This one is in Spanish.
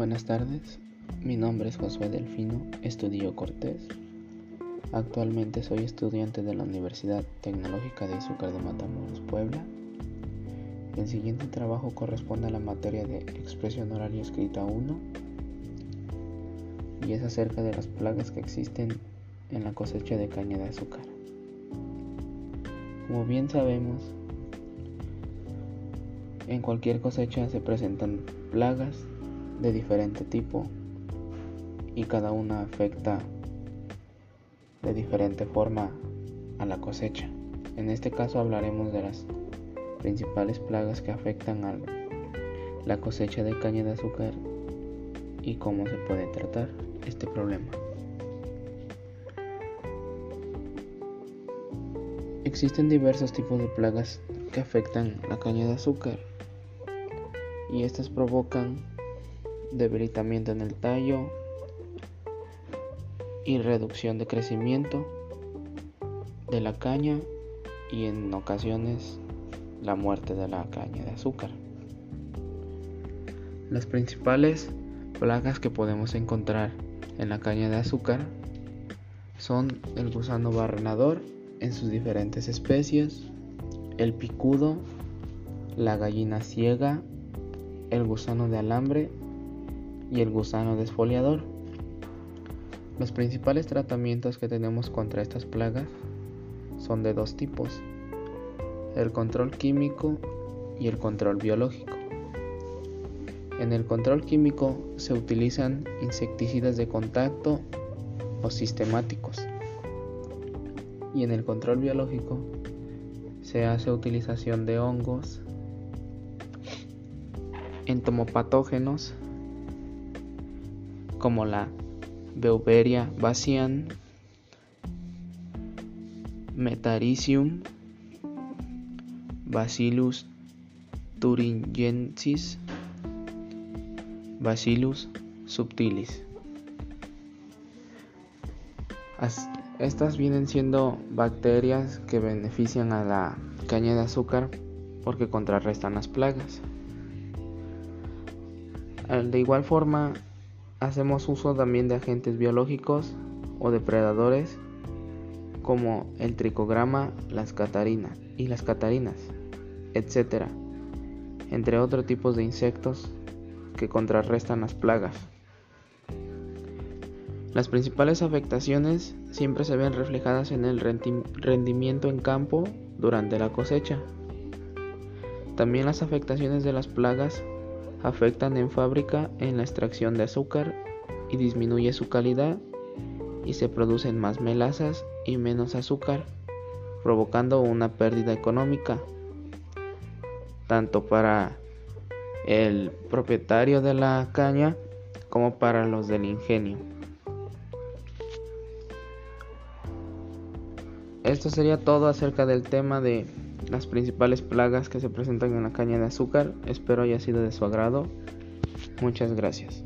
Buenas tardes, mi nombre es Josué Delfino, estudio Cortés. Actualmente soy estudiante de la Universidad Tecnológica de Izúcar de Matamoros, Puebla. El siguiente trabajo corresponde a la materia de expresión oral y escrita 1 y es acerca de las plagas que existen en la cosecha de caña de azúcar. Como bien sabemos, en cualquier cosecha se presentan plagas de diferente tipo y cada una afecta de diferente forma a la cosecha. En este caso hablaremos de las principales plagas que afectan a la cosecha de caña de azúcar y cómo se puede tratar este problema. Existen diversos tipos de plagas que afectan la caña de azúcar y estas provocan debilitamiento en el tallo y reducción de crecimiento de la caña y en ocasiones la muerte de la caña de azúcar. Las principales plagas que podemos encontrar en la caña de azúcar son el gusano barrenador en sus diferentes especies, el picudo, la gallina ciega, el gusano de alambre y el gusano desfoliador. Los principales tratamientos que tenemos contra estas plagas son de dos tipos, el control químico y el control biológico. En el control químico se utilizan insecticidas de contacto o sistemáticos y en el control biológico se hace utilización de hongos, entomopatógenos como la Beauveria bacian, Metaricium, Bacillus thuringiensis, Bacillus subtilis. Estas vienen siendo bacterias que benefician a la caña de azúcar porque contrarrestan las plagas. De igual forma, hacemos uso también de agentes biológicos o depredadores como el tricograma, las catarinas y las catarinas, etc. Entre otros tipos de insectos que contrarrestan las plagas. Las principales afectaciones siempre se ven reflejadas en el rendimiento en campo durante la cosecha. También las afectaciones de las plagas afectan en fábrica en la extracción de azúcar y disminuye su calidad y se producen más melazas y menos azúcar, provocando una pérdida económica, tanto para el propietario de la caña como para los del ingenio. Esto sería todo acerca del tema de las principales plagas que se presentan en la caña de azúcar. Espero haya sido de su agrado. Muchas gracias.